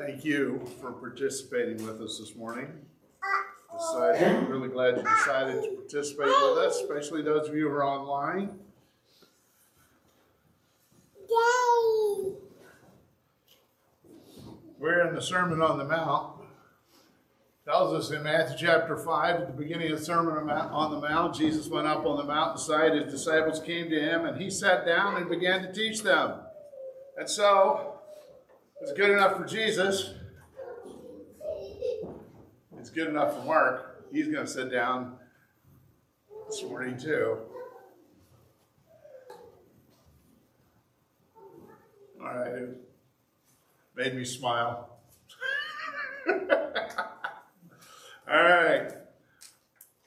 Thank you for participating with us this morning. Decided, I'm really glad you decided to participate with us, especially those of you who are online. We're in the Sermon on the Mount. Tells us in Matthew chapter 5, at the beginning of the Sermon on the Mount, Jesus went up on the mountainside. His disciples came to him, and he sat down and began to teach them. And so, it's good enough for Jesus. It's good enough for Mark. He's going to sit down this morning, too. All right. It made me smile. All right.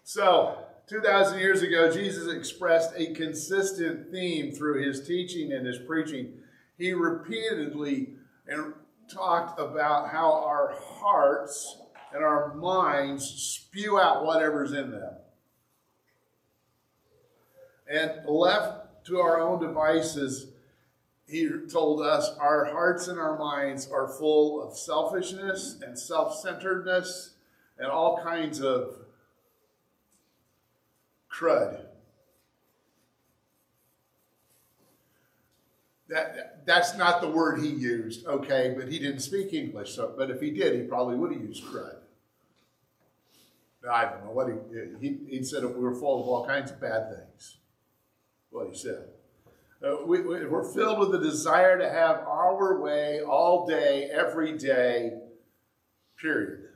So, 2,000 years ago, Jesus expressed a consistent theme through his teaching and his preaching. He repeatedly and talked about how our hearts and our minds spew out whatever's in them. And left to our own devices, he told us our hearts and our minds are full of selfishness and self centeredness and all kinds of crud. That that's not the word he used, okay, but he didn't speak English. So, but if he did, he probably would have used crud. I don't know what he he, he said. We were full of all kinds of bad things. What he said. Uh, we, we're filled with the desire to have our way all day, every day. Period.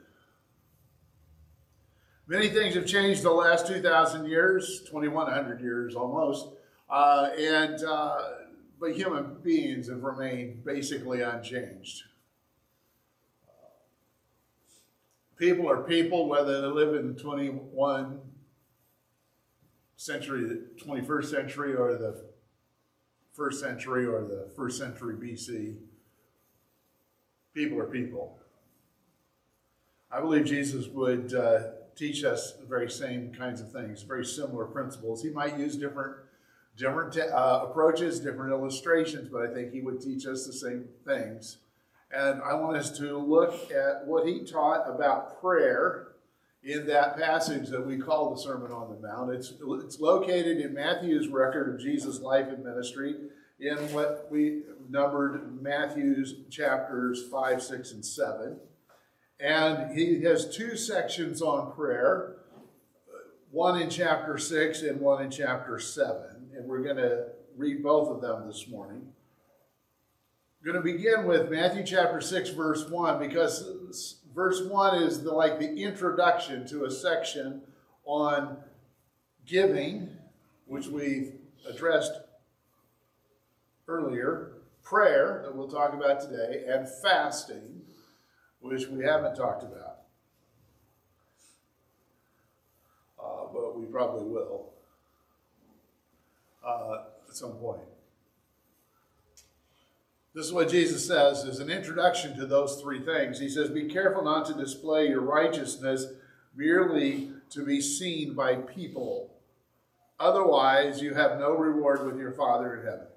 Many things have changed the last 2,000 years, 2,100 years almost, uh, and. Uh, but human beings have remained basically unchanged. People are people, whether they live in the 21 century, the 21st century, or the first century, or the first century BC. People are people. I believe Jesus would uh, teach us the very same kinds of things, very similar principles. He might use different different uh, approaches, different illustrations, but I think he would teach us the same things. And I want us to look at what he taught about prayer in that passage that we call the Sermon on the Mount. It's, it's located in Matthew's record of Jesus' life and ministry in what we numbered Matthew's chapters 5, 6, and 7. And he has two sections on prayer one in chapter 6 and one in chapter 7 and we're going to read both of them this morning. I'm going to begin with Matthew chapter 6, verse 1, because verse 1 is the, like the introduction to a section on giving, which we've addressed earlier, prayer, that we'll talk about today, and fasting, which we haven't talked about. Uh, but we probably will uh, at some point. This is what Jesus says as an introduction to those three things. He says, Be careful not to display your righteousness merely to be seen by people. Otherwise, you have no reward with your Father in heaven.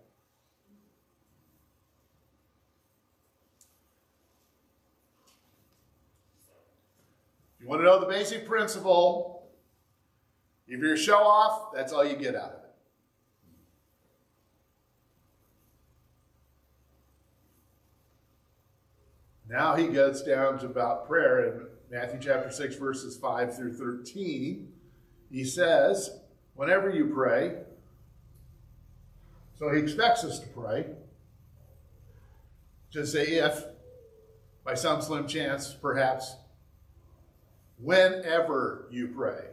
You want to know the basic principle? If you're a show off, that's all you get out of it. Now he gets down to about prayer in Matthew chapter 6, verses 5 through 13. He says, Whenever you pray, so he expects us to pray. Just say if, by some slim chance, perhaps, whenever you pray.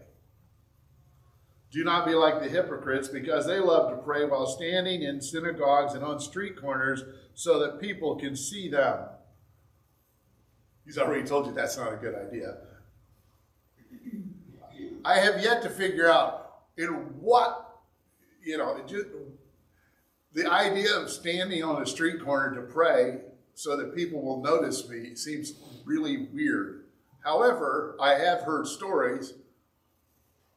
Do not be like the hypocrites, because they love to pray while standing in synagogues and on street corners so that people can see them. He's already told you that's not a good idea. I have yet to figure out in what, you know, just, the idea of standing on a street corner to pray so that people will notice me seems really weird. However, I have heard stories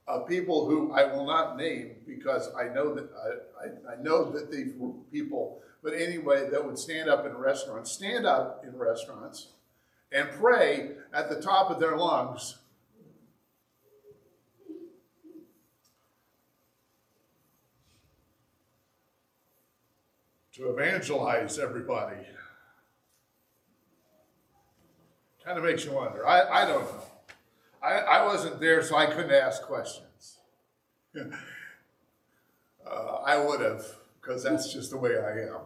of people who I will not name because I know that I, I, I know that these people, but anyway, that would stand up in restaurants, stand up in restaurants and pray at the top of their lungs. To evangelize everybody. Kind of makes you wonder. I, I don't know. I, I wasn't there, so I couldn't ask questions. uh, I would have, because that's just the way I am.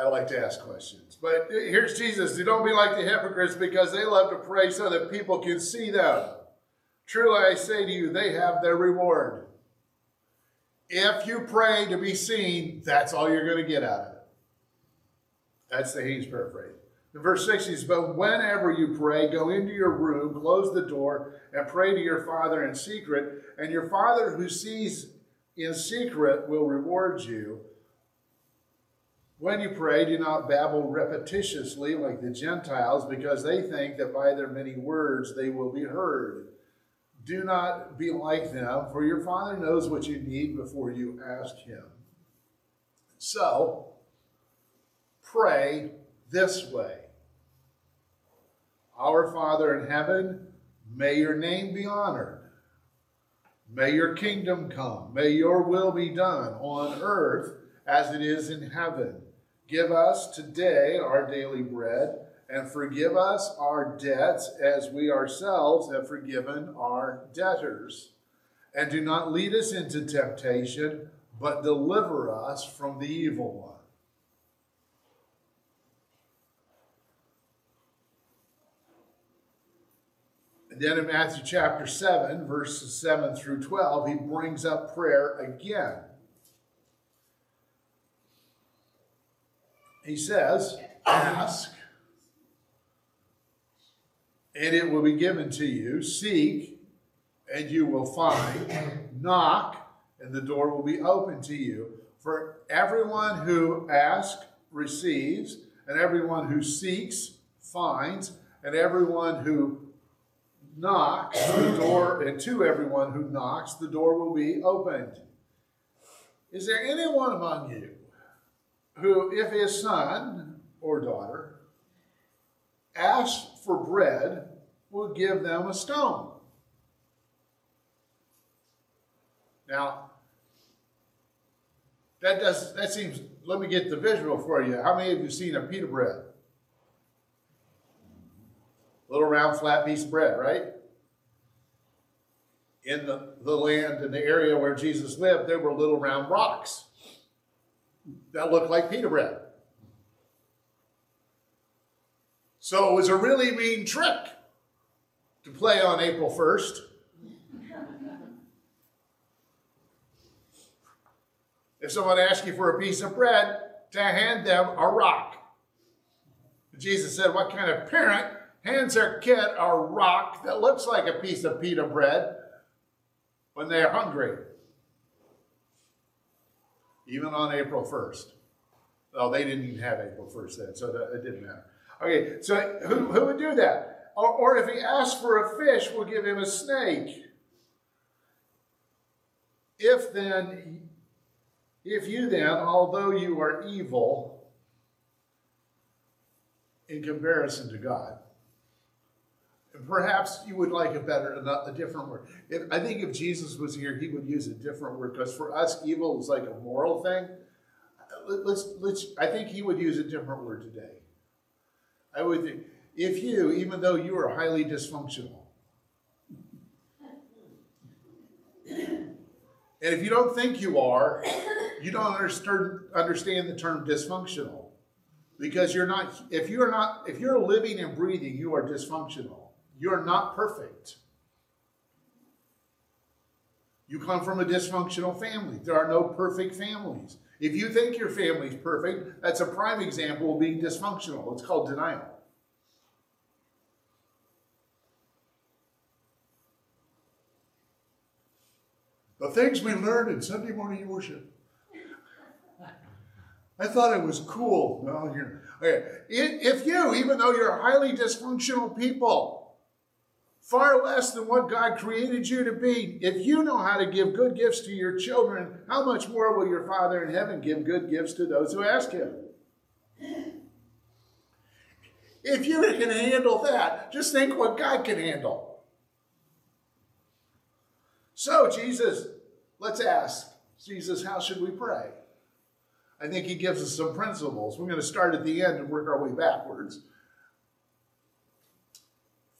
I like to ask questions. But here's Jesus. Do don't be like the hypocrites because they love to pray so that people can see them. Truly I say to you, they have their reward. If you pray to be seen, that's all you're going to get out of it. That's the Haines paraphrase. In verse 6, he says, But whenever you pray, go into your room, close the door, and pray to your Father in secret, and your Father who sees in secret will reward you. When you pray, do not babble repetitiously like the Gentiles, because they think that by their many words they will be heard. Do not be like them, for your Father knows what you need before you ask Him. So, pray this way Our Father in heaven, may your name be honored. May your kingdom come. May your will be done on earth as it is in heaven. Give us today our daily bread and forgive us our debts as we ourselves have forgiven our debtors. And do not lead us into temptation, but deliver us from the evil one. And then in Matthew chapter 7, verses 7 through 12, he brings up prayer again. He says, Ask, and it will be given to you. Seek, and you will find. Knock, and the door will be open to you. For everyone who asks receives, and everyone who seeks finds, and everyone who knocks, the door, and to everyone who knocks, the door will be opened. Is there anyone among you who, if his son or daughter asks for bread, will give them a stone? Now, that does that seems. Let me get the visual for you. How many of you seen a pita bread? Little round flat piece of bread, right? In the, the land, in the area where Jesus lived, there were little round rocks that looked like pita bread. So it was a really mean trick to play on April 1st. if someone asks you for a piece of bread, to hand them a rock. Jesus said, What kind of parent hands their kid a rock that looks like a piece of pita bread when they're hungry. Even on April 1st. Oh, they didn't even have April 1st then, so it didn't matter. Okay, so who, who would do that? Or, or if he asks for a fish, we'll give him a snake. If then, if you then, although you are evil in comparison to God, Perhaps you would like a better, a different word. If, I think if Jesus was here, he would use a different word because for us, evil is like a moral thing. Let's, let's, I think he would use a different word today. I would think, if you, even though you are highly dysfunctional, and if you don't think you are, you don't understand, understand the term dysfunctional. Because you're not, if you're not, if you're living and breathing, you are dysfunctional. You're not perfect. You come from a dysfunctional family. There are no perfect families. If you think your family's perfect, that's a prime example of being dysfunctional. It's called denial. The things we learned in Sunday morning worship. I thought it was cool. No, you're, okay. If you, even though you're highly dysfunctional people, far less than what God created you to be. If you know how to give good gifts to your children, how much more will your Father in heaven give good gifts to those who ask Him? If you can handle that, just think what God can handle. So, Jesus, let's ask Jesus, how should we pray? I think he gives us some principles. We're going to start at the end and work our way backwards.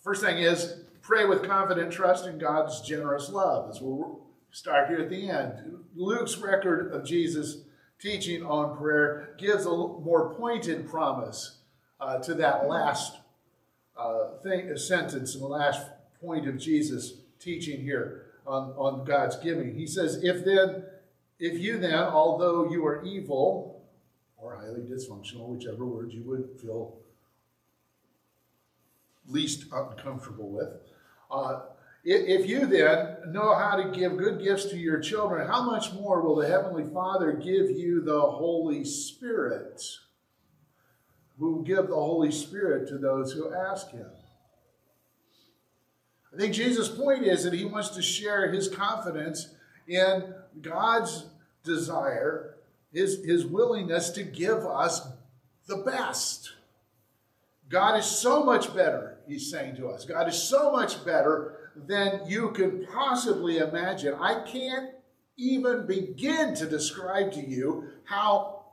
First thing is pray with confident trust in God's generous love. As we'll start here at the end. Luke's record of Jesus' teaching on prayer gives a more pointed promise uh, to that last uh, thing, a sentence, and the last point of Jesus' teaching here on, on God's giving. He says, If then, if you then, although you are evil or highly dysfunctional, whichever word you would feel least uncomfortable with, uh, if you then know how to give good gifts to your children, how much more will the Heavenly Father give you the Holy Spirit? Who will give the Holy Spirit to those who ask Him. I think Jesus' point is that He wants to share His confidence in God's desire, His, his willingness to give us the best. God is so much better, He's saying to us. God is so much better than you can possibly imagine. I can't even begin to describe to you how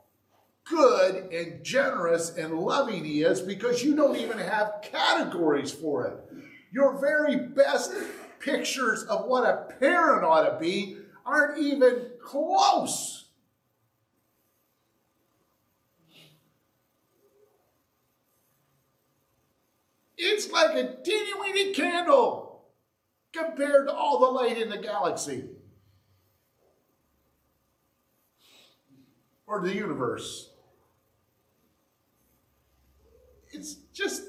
good and generous and loving He is because you don't even have categories for it. Your very best pictures of what a parent ought to be aren't even close. It's like a teeny weeny candle compared to all the light in the galaxy or the universe. It's just,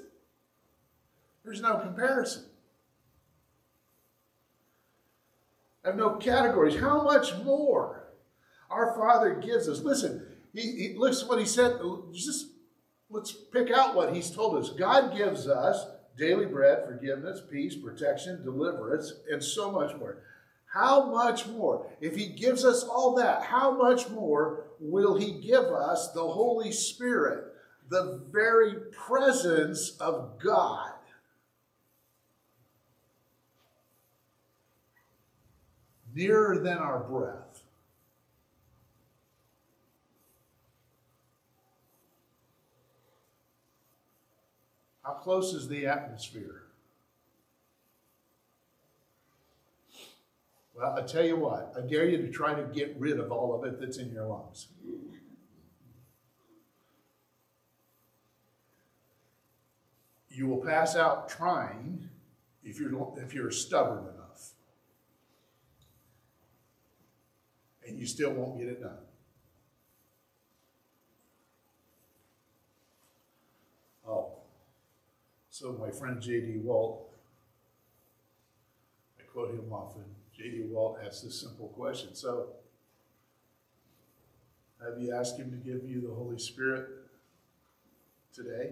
there's no comparison. Have no categories. How much more our Father gives us? Listen, he, he listen what he said. Just let's pick out what he's told us. God gives us daily bread, forgiveness, peace, protection, deliverance, and so much more. How much more? If He gives us all that, how much more will He give us the Holy Spirit, the very presence of God? Nearer than our breath. Close is the atmosphere? Well, I tell you what, I dare you to try to get rid of all of it that's in your lungs. You will pass out trying if you're, if you're stubborn enough. And you still won't get it done. So my friend J.D. Walt, I quote him often. J.D. Walt asks this simple question. So, have you asked him to give you the Holy Spirit today?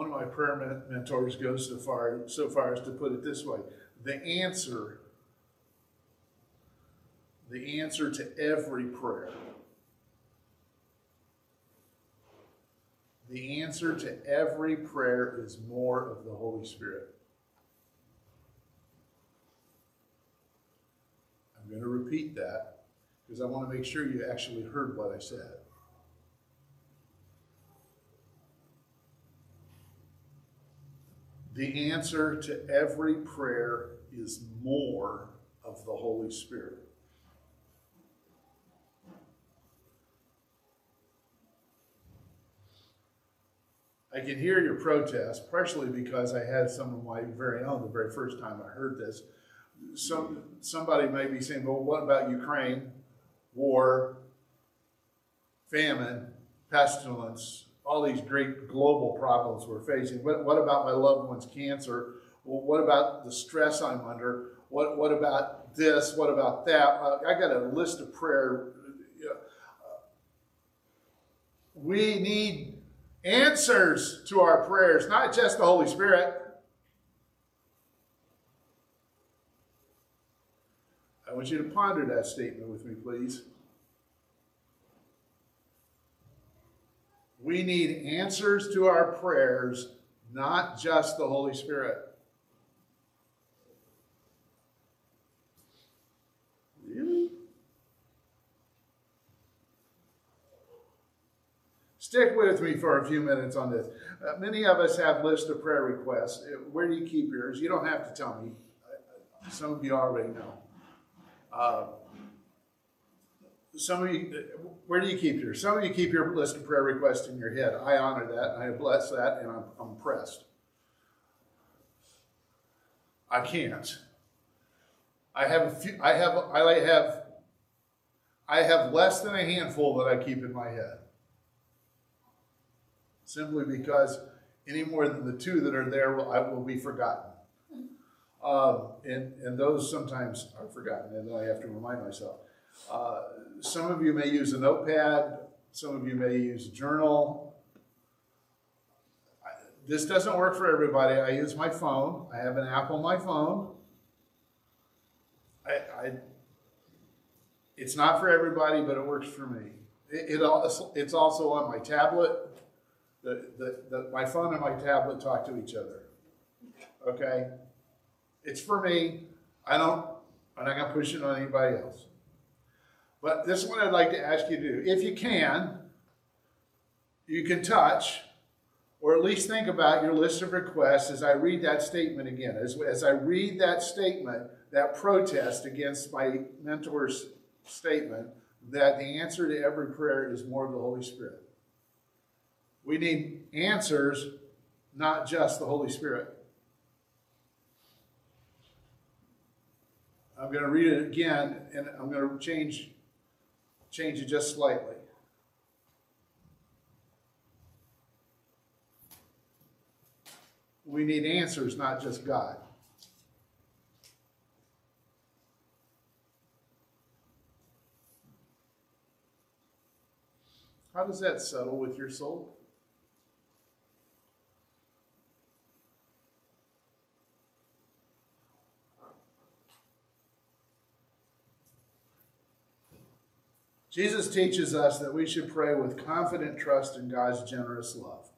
One of my prayer mentors goes so far, so far as to put it this way. The answer the answer to every prayer the answer to every prayer is more of the holy spirit. I'm going to repeat that because i want to make sure you actually heard what i said The answer to every prayer is more of the Holy Spirit. I can hear your protest, partially because I had some of my very own the very first time I heard this. Some somebody may be saying, "Well, what about Ukraine, war, famine, pestilence, all these great global problems we're facing. What, what about my loved one's cancer? Well, what about the stress I'm under? What, what about this? What about that? Uh, I got a list of prayer. Uh, we need answers to our prayers, not just the Holy Spirit. I want you to ponder that statement with me, please. We need answers to our prayers, not just the Holy Spirit. Really? Stick with me for a few minutes on this. Uh, many of us have lists of prayer requests. Uh, where do you keep yours? You don't have to tell me. Some of you already know. Uh, some of you, where do you keep yours? Some of you keep your list of prayer requests in your head. I honor that. I bless that, and I'm, I'm impressed. I can't. I have a few. I have. I have. I have less than a handful that I keep in my head. Simply because any more than the two that are there, will, I will be forgotten. Um, and, and those sometimes are forgotten, and then I have to remind myself. Uh, some of you may use a notepad, some of you may use a journal. This doesn't work for everybody. I use my phone. I have an app on my phone. I, I it's not for everybody, but it works for me. It, it, it's also on my tablet. The, the, the, my phone and my tablet talk to each other. Okay? It's for me. I don't, I'm not going to push it on anybody else. But this is what I'd like to ask you to do. If you can, you can touch or at least think about your list of requests as I read that statement again. As, as I read that statement, that protest against my mentor's statement, that the answer to every prayer is more of the Holy Spirit. We need answers, not just the Holy Spirit. I'm going to read it again, and I'm going to change change it just slightly. We need answers, not just God. How does that settle with your soul? Jesus teaches us that we should pray with confident trust in God's generous love.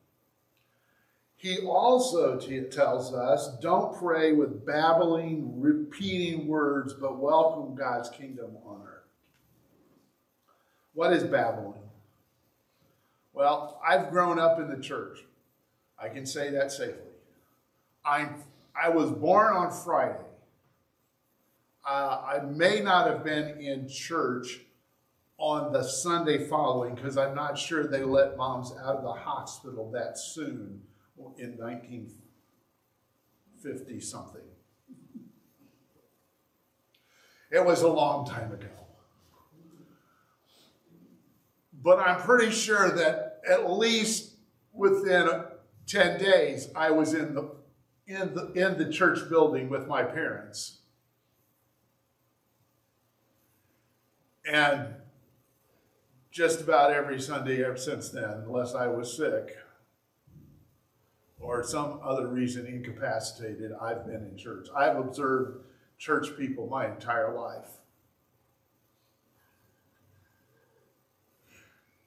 He also t- tells us don't pray with babbling, repeating words, but welcome God's kingdom on earth. What is babbling? Well, I've grown up in the church. I can say that safely. I'm, I was born on Friday. Uh, I may not have been in church on the Sunday following because I'm not sure they let moms out of the hospital that soon in 1950 something. It was a long time ago. But I'm pretty sure that at least within 10 days I was in the in the in the church building with my parents. And just about every Sunday ever since then, unless I was sick or some other reason incapacitated, I've been in church. I've observed church people my entire life.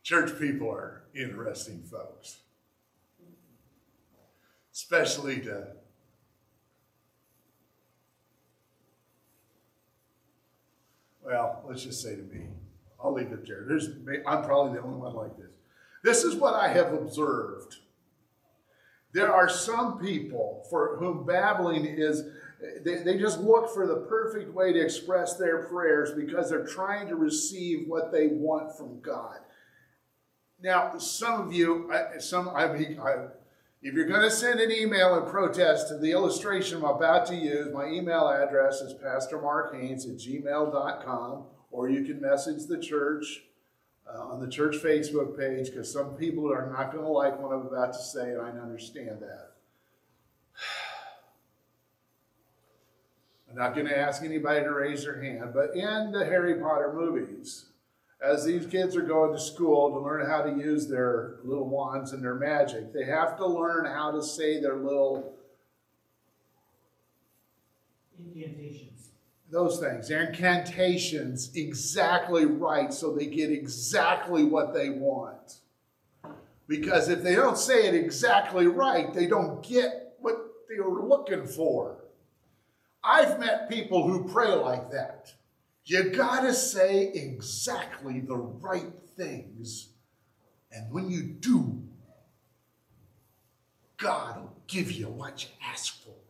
Church people are interesting folks, especially to well, let's just say to me. I'll leave it there. There's, I'm probably the only one like this. This is what I have observed. There are some people for whom babbling is, they, they just look for the perfect way to express their prayers because they're trying to receive what they want from God. Now, some of you, some I mean, I, if you're going to send an email in protest to the illustration I'm about to use, my email address is pastormarkhaines at gmail.com or you can message the church uh, on the church Facebook page because some people are not going to like what I'm about to say, and I understand that. I'm not going to ask anybody to raise their hand, but in the Harry Potter movies, as these kids are going to school to learn how to use their little wands and their magic, they have to learn how to say their little those things. Incantations exactly right so they get exactly what they want. Because if they don't say it exactly right, they don't get what they were looking for. I've met people who pray like that. You gotta say exactly the right things. And when you do, God will give you what you ask for.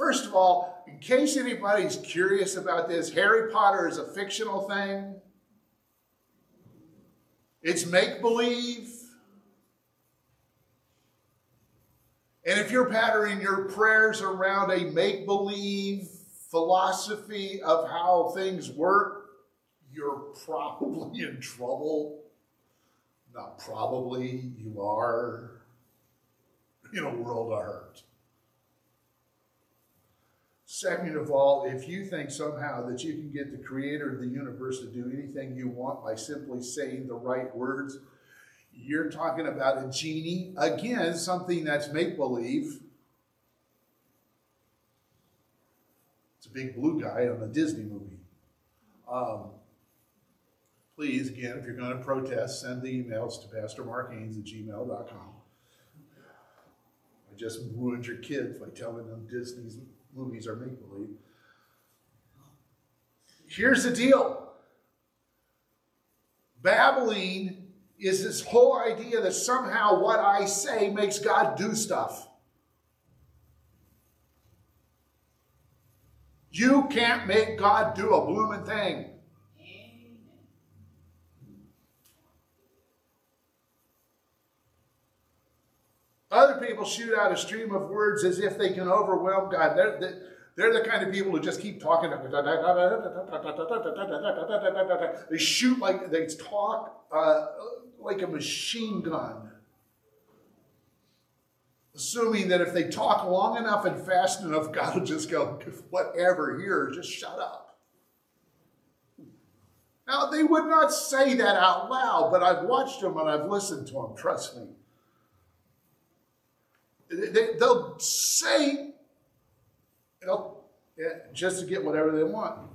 First of all, in case anybody's curious about this, Harry Potter is a fictional thing. It's make believe. And if you're patterning your prayers around a make believe philosophy of how things work, you're probably in trouble. Not probably, you are in a world of hurt. Second of all, if you think somehow that you can get the creator of the universe to do anything you want by simply saying the right words, you're talking about a genie. Again, something that's make believe. It's a big blue guy on a Disney movie. Um, please, again, if you're going to protest, send the emails to Pastor at gmail.com. I just ruined your kids by telling them Disney's movies are make believe. Here's the deal babbling is this whole idea that somehow what I say makes God do stuff. You can't make God do a blooming thing. Other people shoot out a stream of words as if they can overwhelm God. They're, they're the kind of people who just keep talking. They shoot like they talk uh, like a machine gun, assuming that if they talk long enough and fast enough, God will just go, whatever, here, just shut up. Now, they would not say that out loud, but I've watched them and I've listened to them, trust me. They, will say, they'll, just to get whatever they want.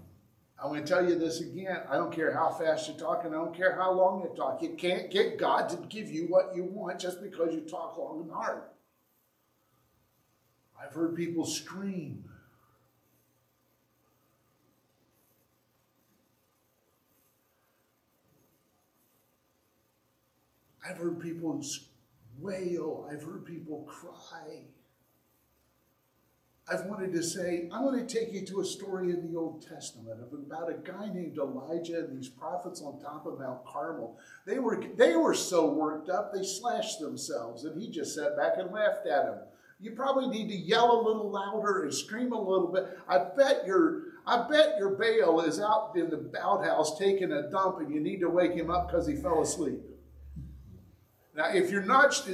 I'm going to tell you this again. I don't care how fast you talk, and I don't care how long you talk. You can't get God to give you what you want just because you talk long and hard. I've heard people scream. I've heard people wail. I've heard people cry. I've wanted to say, I want to take you to a story in the Old Testament about a guy named Elijah and these prophets on top of Mount Carmel. They were, they were so worked up, they slashed themselves, and he just sat back and laughed at them. You probably need to yell a little louder and scream a little bit. I bet your I bet your Baal is out in the outhouse taking a dump and you need to wake him up because he fell asleep. Now, if you're not,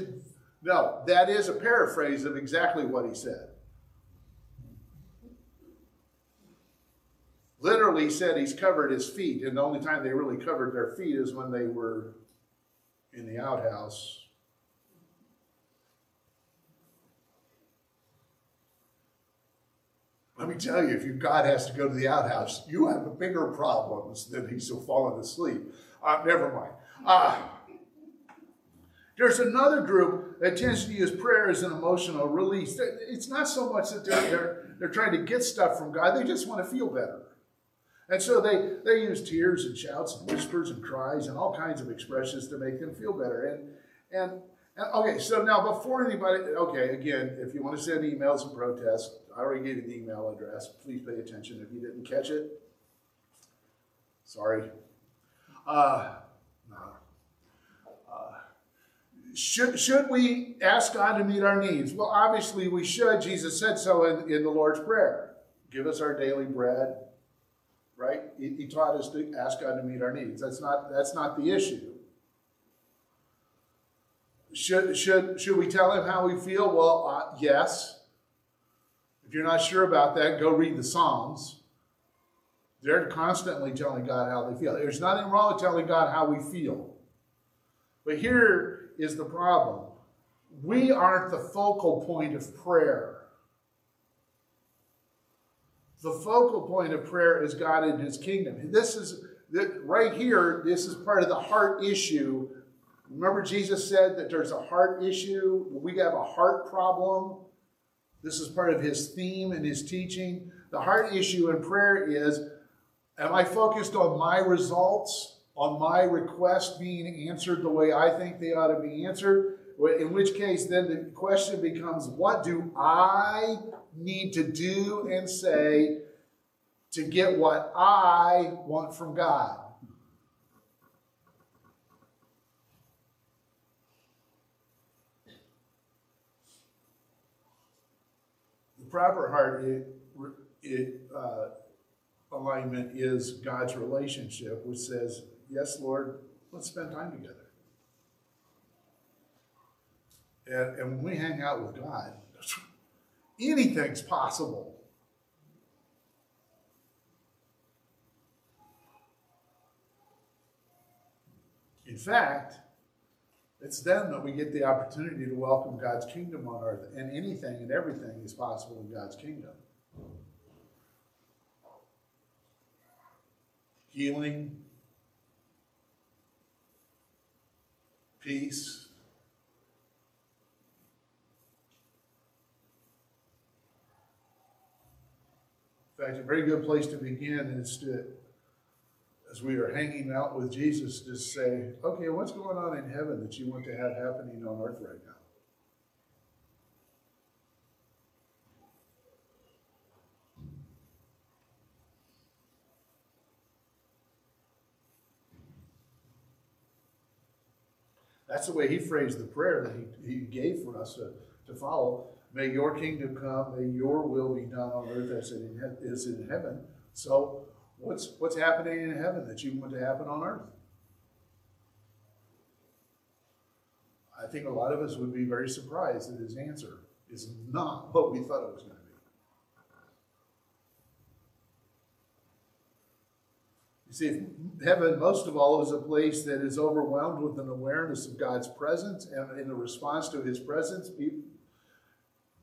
no, that is a paraphrase of exactly what he said. Literally said he's covered his feet, and the only time they really covered their feet is when they were in the outhouse. Let me tell you, if your God has to go to the outhouse, you have bigger problems than he's so falling asleep. Uh, never mind. Uh, there's another group that tends to use prayer as an emotional release. It's not so much that they're, they're, they're trying to get stuff from God, they just want to feel better. And so they, they use tears and shouts and whispers and cries and all kinds of expressions to make them feel better. And, and, and okay, so now before anybody, okay, again, if you want to send emails and protests, I already gave you the email address. Please pay attention if you didn't catch it. Sorry. Uh, should, should we ask God to meet our needs? Well, obviously we should. Jesus said so in, in the Lord's Prayer. Give us our daily bread, right? He, he taught us to ask God to meet our needs. That's not, that's not the issue. Should, should, should we tell him how we feel? Well, uh, yes. If you're not sure about that, go read the Psalms. They're constantly telling God how they feel. There's nothing wrong with telling God how we feel. But here is the problem we aren't the focal point of prayer. The focal point of prayer is God and His kingdom. This is right here, this is part of the heart issue. Remember, Jesus said that there's a heart issue. We have a heart problem. This is part of his theme and his teaching. The heart issue in prayer is Am I focused on my results, on my request being answered the way I think they ought to be answered? In which case, then the question becomes what do I need to do and say to get what I want from God? The proper heart it, it, uh, alignment is God's relationship, which says, Yes, Lord, let's spend time together. And, and when we hang out with God, anything's possible. In fact, it's then that we get the opportunity to welcome God's kingdom on earth, and anything and everything is possible in God's kingdom. Healing, peace, In fact, a very good place to begin is to, as we are hanging out with Jesus, just say, okay, what's going on in heaven that you want to have happening on earth right now? That's the way he phrased the prayer that he, he gave for us to, to follow. May your kingdom come, may your will be done on earth as it is in heaven. So, what's, what's happening in heaven that you want to happen on earth? I think a lot of us would be very surprised that his answer is not what we thought it was going to be. You see, heaven, most of all, is a place that is overwhelmed with an awareness of God's presence, and in a response to his presence,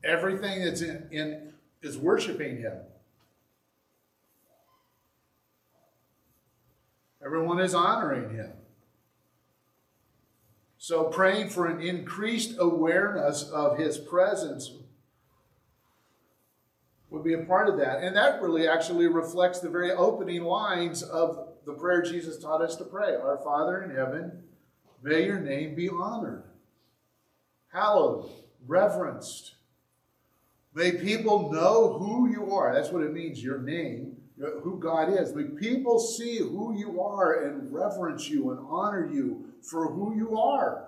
Everything that's in, in is worshiping him. Everyone is honoring him. So, praying for an increased awareness of his presence would be a part of that. And that really actually reflects the very opening lines of the prayer Jesus taught us to pray Our Father in heaven, may your name be honored, hallowed, reverenced. May people know who you are. That's what it means, your name, who God is. May people see who you are and reverence you and honor you for who you are.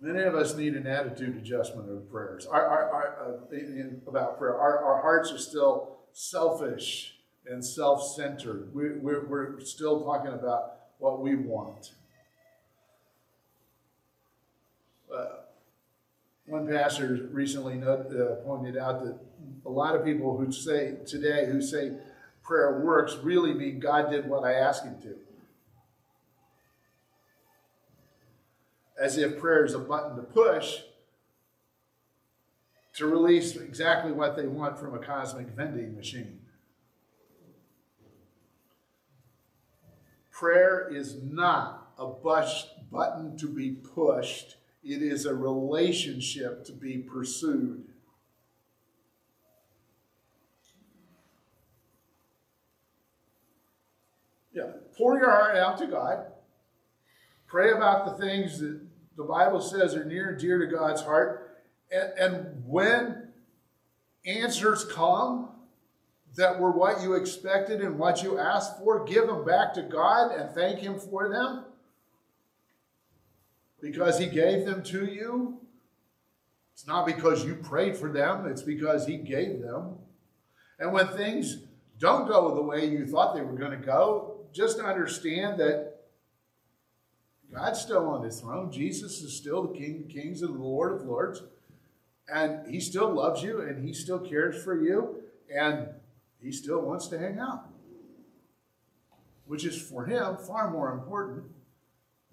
Many of us need an attitude adjustment of prayers. Our, our, our, uh, in, about prayer, our, our hearts are still selfish and self centered. We, we're, we're still talking about what we want. Uh, one pastor recently uh, pointed out that a lot of people who say today who say prayer works really mean God did what I asked him to. As if prayer is a button to push to release exactly what they want from a cosmic vending machine. Prayer is not a button to be pushed it is a relationship to be pursued. Yeah, pour your heart out to God. Pray about the things that the Bible says are near and dear to God's heart. And, and when answers come that were what you expected and what you asked for, give them back to God and thank Him for them because he gave them to you. It's not because you prayed for them, it's because he gave them. And when things don't go the way you thought they were going to go, just understand that God's still on his throne. Jesus is still the King of Kings and the Lord of Lords. And he still loves you and he still cares for you and he still wants to hang out, which is for him far more important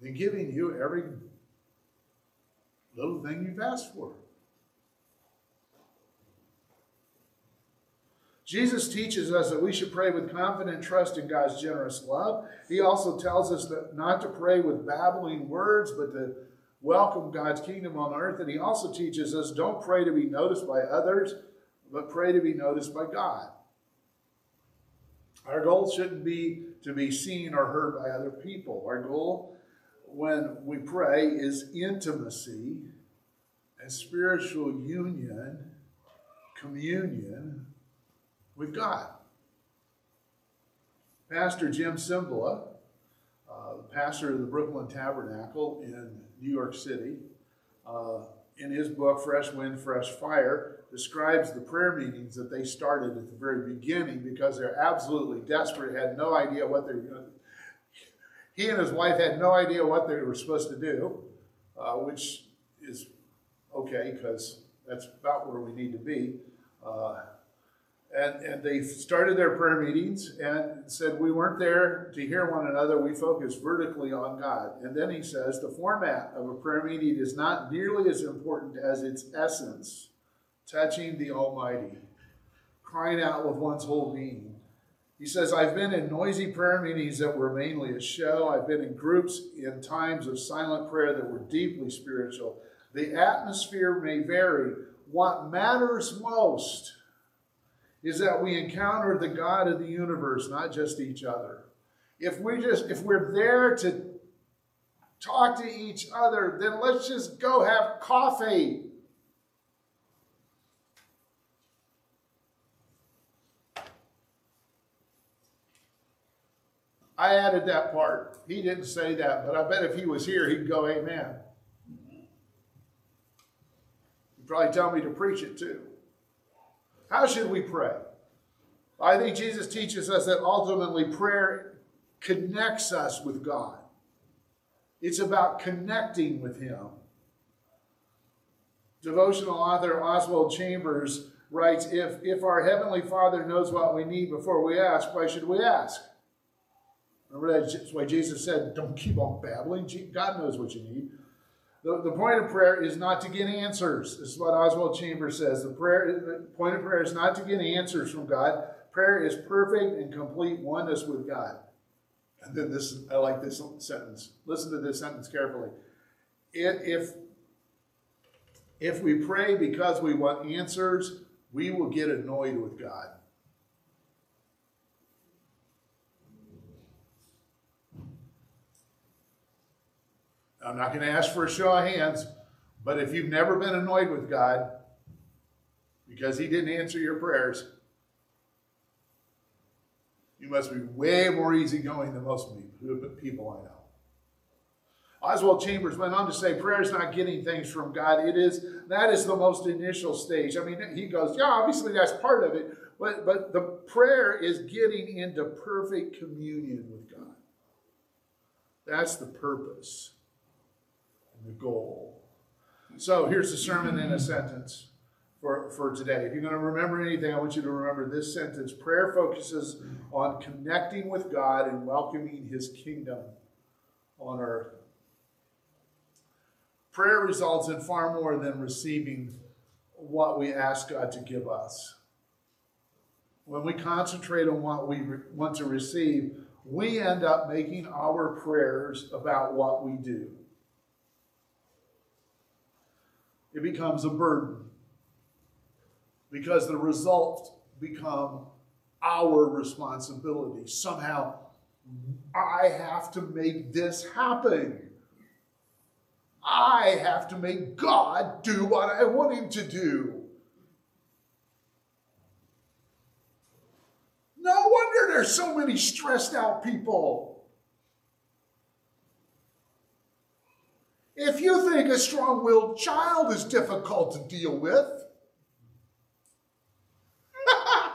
than giving you every little thing you've asked for. Jesus teaches us that we should pray with confident trust in God's generous love. He also tells us that not to pray with babbling words, but to welcome God's kingdom on earth. And he also teaches us don't pray to be noticed by others, but pray to be noticed by God. Our goal shouldn't be to be seen or heard by other people. Our goal when we pray is intimacy and spiritual union, communion with God. Pastor Jim Cymbala, uh, pastor of the Brooklyn Tabernacle in New York City, uh, in his book, Fresh Wind, Fresh Fire, describes the prayer meetings that they started at the very beginning because they're absolutely desperate, had no idea what they were going to He and his wife had no idea what they were supposed to do, uh, which is okay because that's about where we need to be. Uh, and, and they started their prayer meetings and said, We weren't there to hear one another. We focused vertically on God. And then he says, The format of a prayer meeting is not nearly as important as its essence, touching the Almighty, crying out with one's whole being. He says, I've been in noisy prayer meetings that were mainly a show. I've been in groups in times of silent prayer that were deeply spiritual. The atmosphere may vary. What matters most is that we encounter the God of the universe, not just each other. If we just if we're there to talk to each other, then let's just go have coffee. I added that part. He didn't say that, but I bet if he was here, he'd go, Amen. He'd probably tell me to preach it too. How should we pray? I think Jesus teaches us that ultimately prayer connects us with God. It's about connecting with Him. Devotional author Oswald Chambers writes if, if our Heavenly Father knows what we need before we ask, why should we ask? Remember that's why Jesus said, Don't keep on babbling. God knows what you need. The, the point of prayer is not to get answers. This is what Oswald Chambers says. The prayer the point of prayer is not to get answers from God. Prayer is perfect and complete oneness with God. And then this, I like this sentence. Listen to this sentence carefully. If, if we pray because we want answers, we will get annoyed with God. I'm not going to ask for a show of hands, but if you've never been annoyed with God because He didn't answer your prayers, you must be way more easygoing than most people I know. Oswald Chambers went on to say, prayer is not getting things from God. It is that is the most initial stage. I mean, he goes, yeah, obviously that's part of it, but but the prayer is getting into perfect communion with God. That's the purpose the goal. So here's the sermon in a sentence for, for today. If you're going to remember anything, I want you to remember this sentence. Prayer focuses on connecting with God and welcoming his kingdom on earth. Prayer results in far more than receiving what we ask God to give us. When we concentrate on what we re- want to receive, we end up making our prayers about what we do. It becomes a burden because the results become our responsibility. Somehow, I have to make this happen. I have to make God do what I want him to do. No wonder there's so many stressed out people. If you think a strong willed child is difficult to deal with,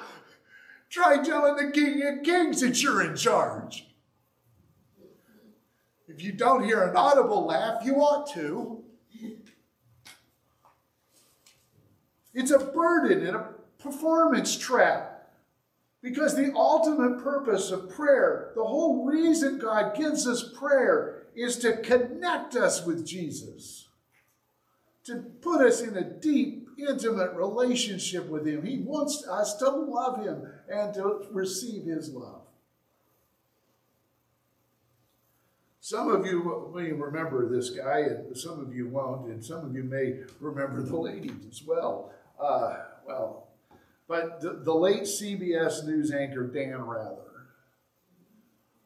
try telling the king of kings that you're in charge. If you don't hear an audible laugh, you ought to. It's a burden and a performance trap. Because the ultimate purpose of prayer, the whole reason God gives us prayer, is to connect us with Jesus, to put us in a deep, intimate relationship with Him. He wants us to love Him and to receive His love. Some of you may remember this guy, and some of you won't, and some of you may remember the ladies as well. Uh, well, but the, the, late CBS News anchor Dan Rather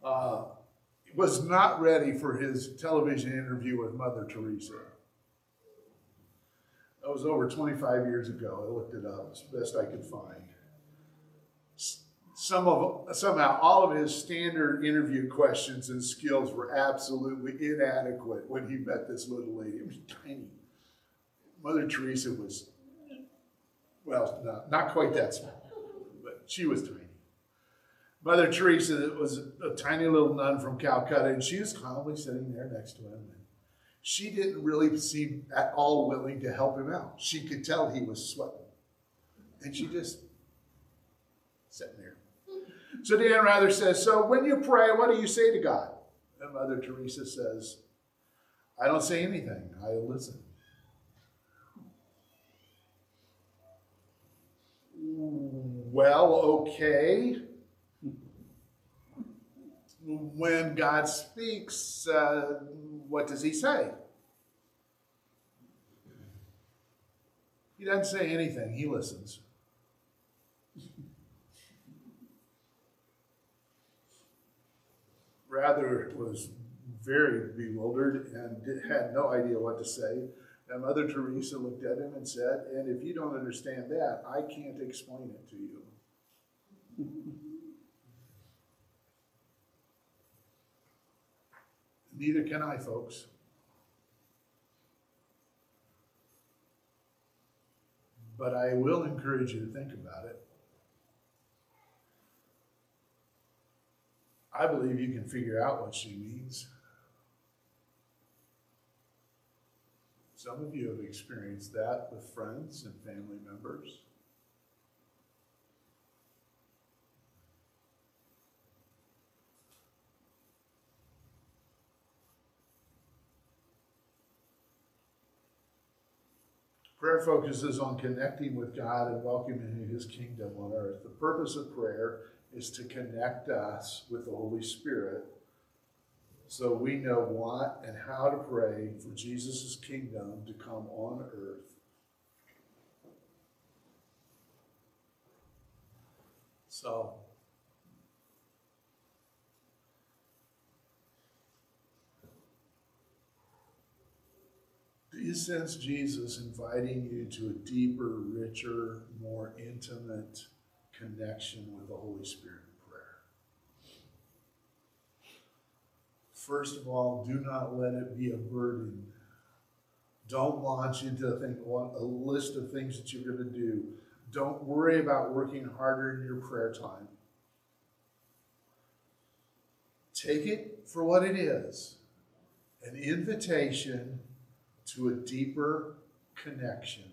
uh, was not ready for his television interview with Mother Teresa. That was over 25 years ago. I looked it up. The best I could find. Some of somehow all of his standard interview questions and skills were absolutely inadequate when he met this little lady. It was tiny. Mother Teresa was well, no, not quite that small, but she was tiny. Mother Teresa was a tiny little nun from Calcutta, and she was calmly sitting there next to him. She didn't really seem at all willing to help him out. She could tell he was sweating. And she just sitting there. So Dan Rather says, So when you pray, what do you say to God? And Mother Teresa says, I don't say anything, I listen. Well, okay. When God speaks, uh, what does he say? He doesn't say anything, he listens. Rather was very bewildered and had no idea what to say. And Mother Teresa looked at him and said, And if you don't understand that, I can't explain it to you. Neither can I, folks. But I will encourage you to think about it. I believe you can figure out what she means. Some of you have experienced that with friends and family members. Prayer focuses on connecting with God and welcoming His kingdom on earth. The purpose of prayer is to connect us with the Holy Spirit so we know what and how to pray for Jesus' kingdom to come on earth. So, do you sense Jesus inviting you to a deeper, richer, more intimate connection with the Holy Spirit? in prayer. First of all, do not let it be a burden. Don't launch into a, thing, a list of things that you're going to do. Don't worry about working harder in your prayer time. Take it for what it is an invitation to a deeper connection.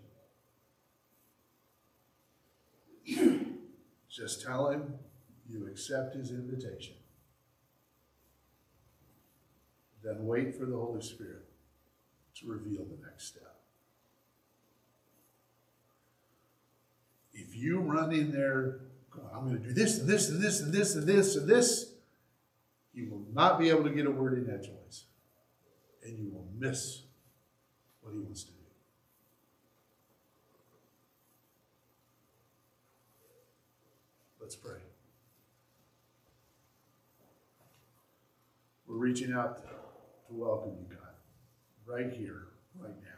Just tell him you accept his invitation. Then wait for the Holy Spirit to reveal the next step. If you run in there, I'm going to do this and this and this and this and this and this, you will not be able to get a word in edgewise. And you will miss what he wants to do. Let's pray. We're reaching out to welcome you, God, right here, right now.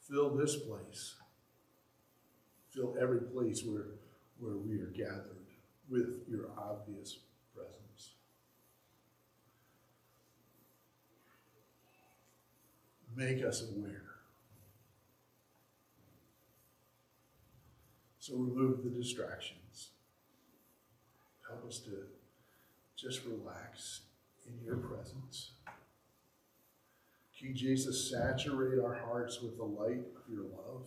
Fill this place. Fill every place where, where we are gathered with your obvious presence. Make us aware. So remove the distractions. Help us to just relax in your presence. King Jesus, saturate our hearts with the light of your love.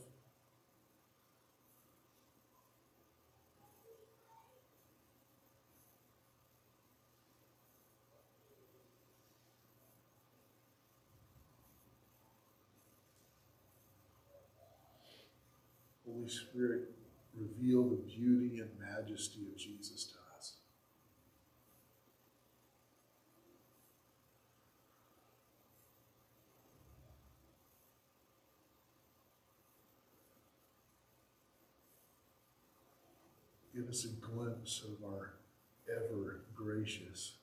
Holy Spirit, reveal the beauty and majesty of Jesus to us. Give us a glimpse of our ever gracious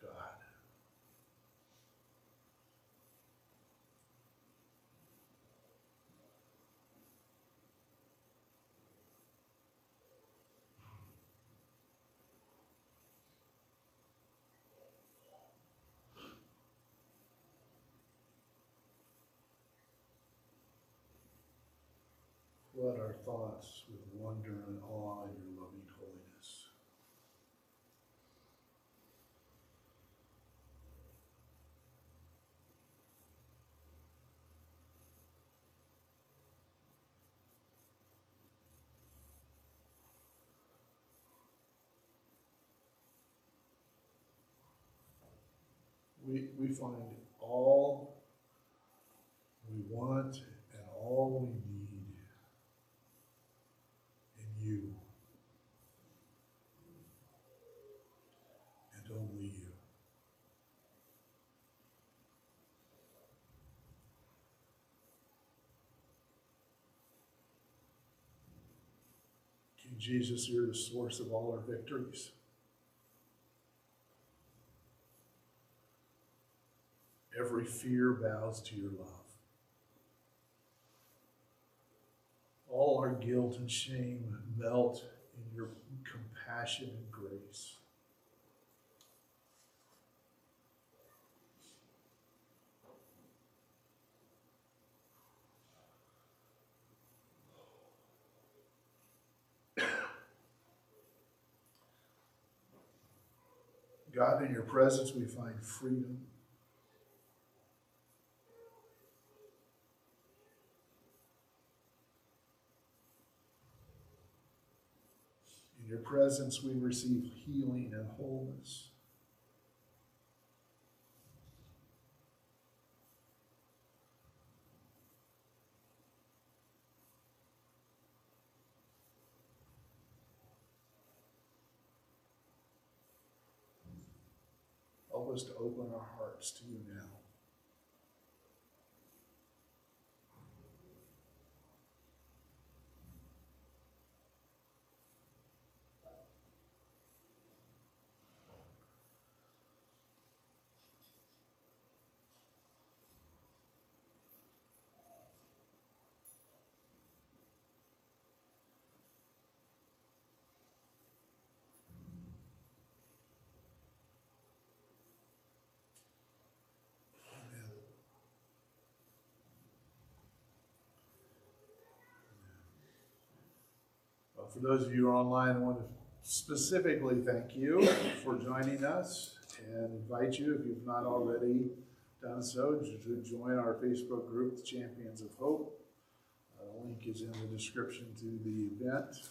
God. Flood our thoughts with wonder and awe in your loving holiness. We, we find all we want and all we need in you and only you. King Jesus, you're the source of all our victories. Every fear bows to your love. All our guilt and shame melt in your compassion and grace. God, in your presence we find freedom. In your presence, we receive healing and wholeness. Help us to open our hearts to you now. For those of you who are online, I want to specifically thank you for joining us and invite you, if you've not already done so, to join our Facebook group, the Champions of Hope. Uh, The link is in the description to the event.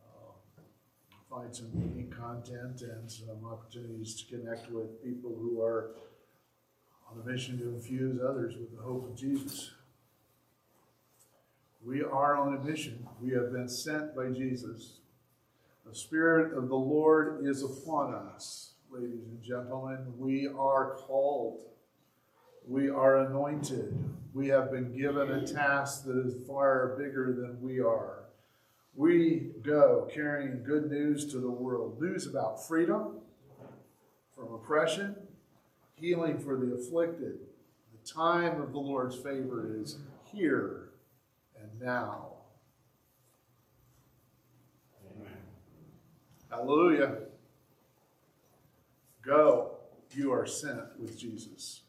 Uh, Find some unique content and some opportunities to connect with people who are on a mission to infuse others with the hope of Jesus. We are on a mission. We have been sent by Jesus. The Spirit of the Lord is upon us, ladies and gentlemen. We are called. We are anointed. We have been given a task that is far bigger than we are. We go carrying good news to the world news about freedom from oppression, healing for the afflicted. The time of the Lord's favor is here now. Hallelujah. Go. You are sent with Jesus.